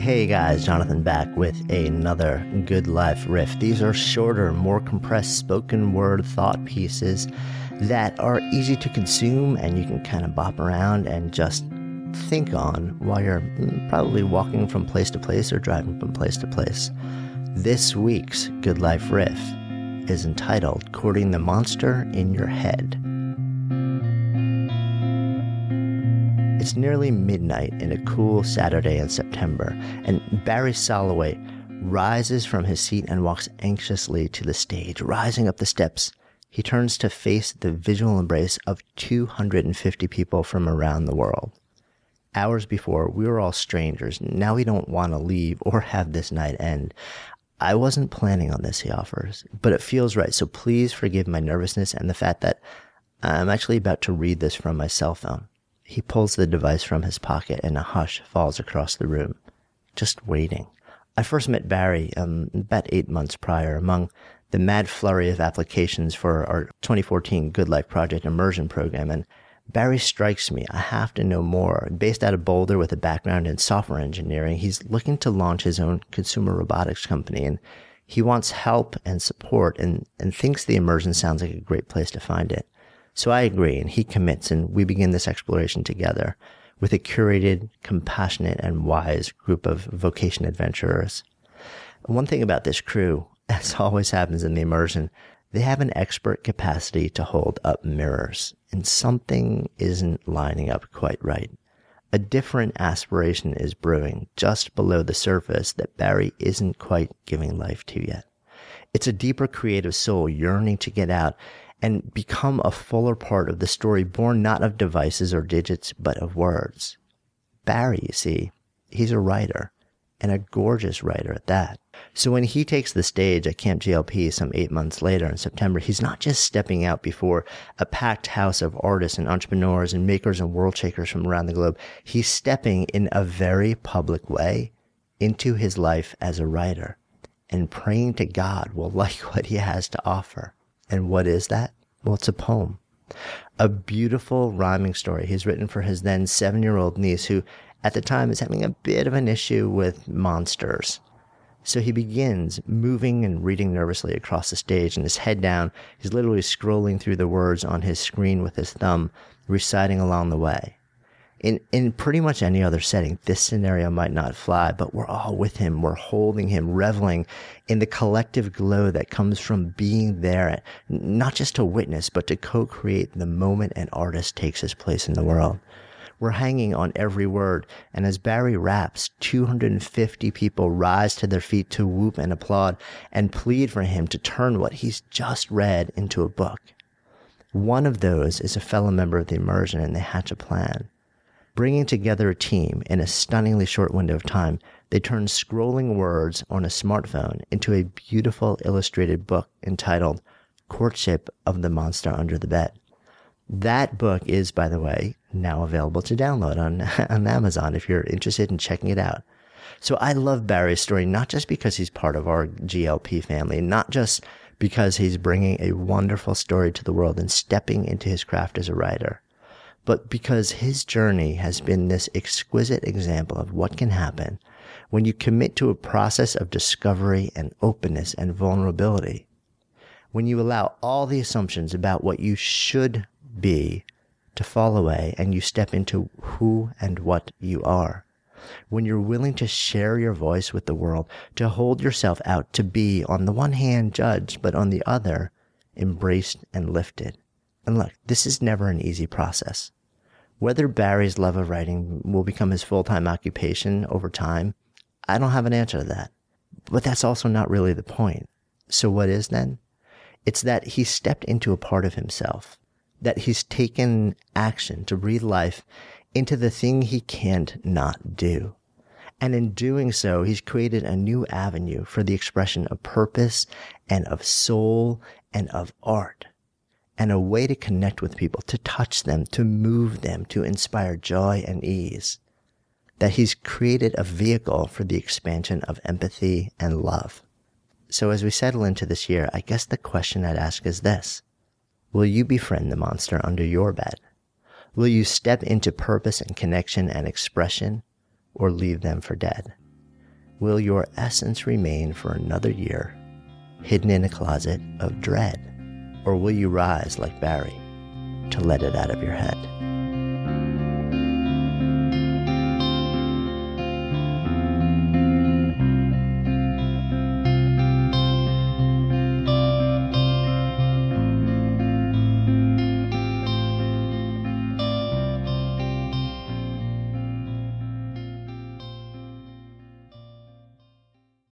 Hey guys, Jonathan back with another Good Life riff. These are shorter, more compressed spoken word thought pieces that are easy to consume and you can kind of bop around and just think on while you're mm, probably walking from place to place or driving from place to place. This week's Good Life riff is entitled Courting the Monster in Your Head. It's nearly midnight in a cool Saturday in September, and Barry Soloway rises from his seat and walks anxiously to the stage. Rising up the steps, he turns to face the visual embrace of 250 people from around the world. Hours before, we were all strangers. Now we don't want to leave or have this night end. I wasn't planning on this, he offers, but it feels right. So please forgive my nervousness and the fact that I'm actually about to read this from my cell phone. He pulls the device from his pocket and a hush falls across the room. Just waiting. I first met Barry um, about eight months prior among the mad flurry of applications for our 2014 Good Life Project immersion program. And Barry strikes me. I have to know more. Based out of Boulder with a background in software engineering, he's looking to launch his own consumer robotics company and he wants help and support and, and thinks the immersion sounds like a great place to find it. So I agree, and he commits, and we begin this exploration together with a curated, compassionate, and wise group of vocation adventurers. One thing about this crew, as always happens in the immersion, they have an expert capacity to hold up mirrors, and something isn't lining up quite right. A different aspiration is brewing just below the surface that Barry isn't quite giving life to yet. It's a deeper creative soul yearning to get out and become a fuller part of the story born not of devices or digits, but of words. Barry, you see, he's a writer and a gorgeous writer at that. So when he takes the stage at Camp GLP some eight months later in September, he's not just stepping out before a packed house of artists and entrepreneurs and makers and world shakers from around the globe. He's stepping in a very public way into his life as a writer and praying to God will like what he has to offer. And what is that? Well, it's a poem. A beautiful rhyming story he's written for his then seven year old niece, who at the time is having a bit of an issue with monsters. So he begins moving and reading nervously across the stage and his head down. He's literally scrolling through the words on his screen with his thumb, reciting along the way in, in pretty much any other setting, this scenario might not fly, but we're all with him. We're holding him, reveling in the collective glow that comes from being there, not just to witness, but to co-create the moment an artist takes his place in the world. We're hanging on every word. And as Barry raps, 250 people rise to their feet to whoop and applaud and plead for him to turn what he's just read into a book. One of those is a fellow member of the immersion and they hatch a plan. Bringing together a team in a stunningly short window of time, they turned scrolling words on a smartphone into a beautiful illustrated book entitled Courtship of the Monster Under the Bed. That book is, by the way, now available to download on, on Amazon if you're interested in checking it out. So I love Barry's story, not just because he's part of our GLP family, not just because he's bringing a wonderful story to the world and stepping into his craft as a writer but because his journey has been this exquisite example of what can happen when you commit to a process of discovery and openness and vulnerability. When you allow all the assumptions about what you should be to fall away and you step into who and what you are. When you're willing to share your voice with the world, to hold yourself out to be, on the one hand, judged, but on the other, embraced and lifted. And look, this is never an easy process. Whether Barry's love of writing will become his full time occupation over time, I don't have an answer to that. But that's also not really the point. So what is then? It's that he stepped into a part of himself, that he's taken action to breathe life into the thing he can't not do. And in doing so, he's created a new avenue for the expression of purpose and of soul and of art and a way to connect with people, to touch them, to move them, to inspire joy and ease. That he's created a vehicle for the expansion of empathy and love. So as we settle into this year, I guess the question I'd ask is this. Will you befriend the monster under your bed? Will you step into purpose and connection and expression or leave them for dead? Will your essence remain for another year, hidden in a closet of dread? Or will you rise like Barry to let it out of your head?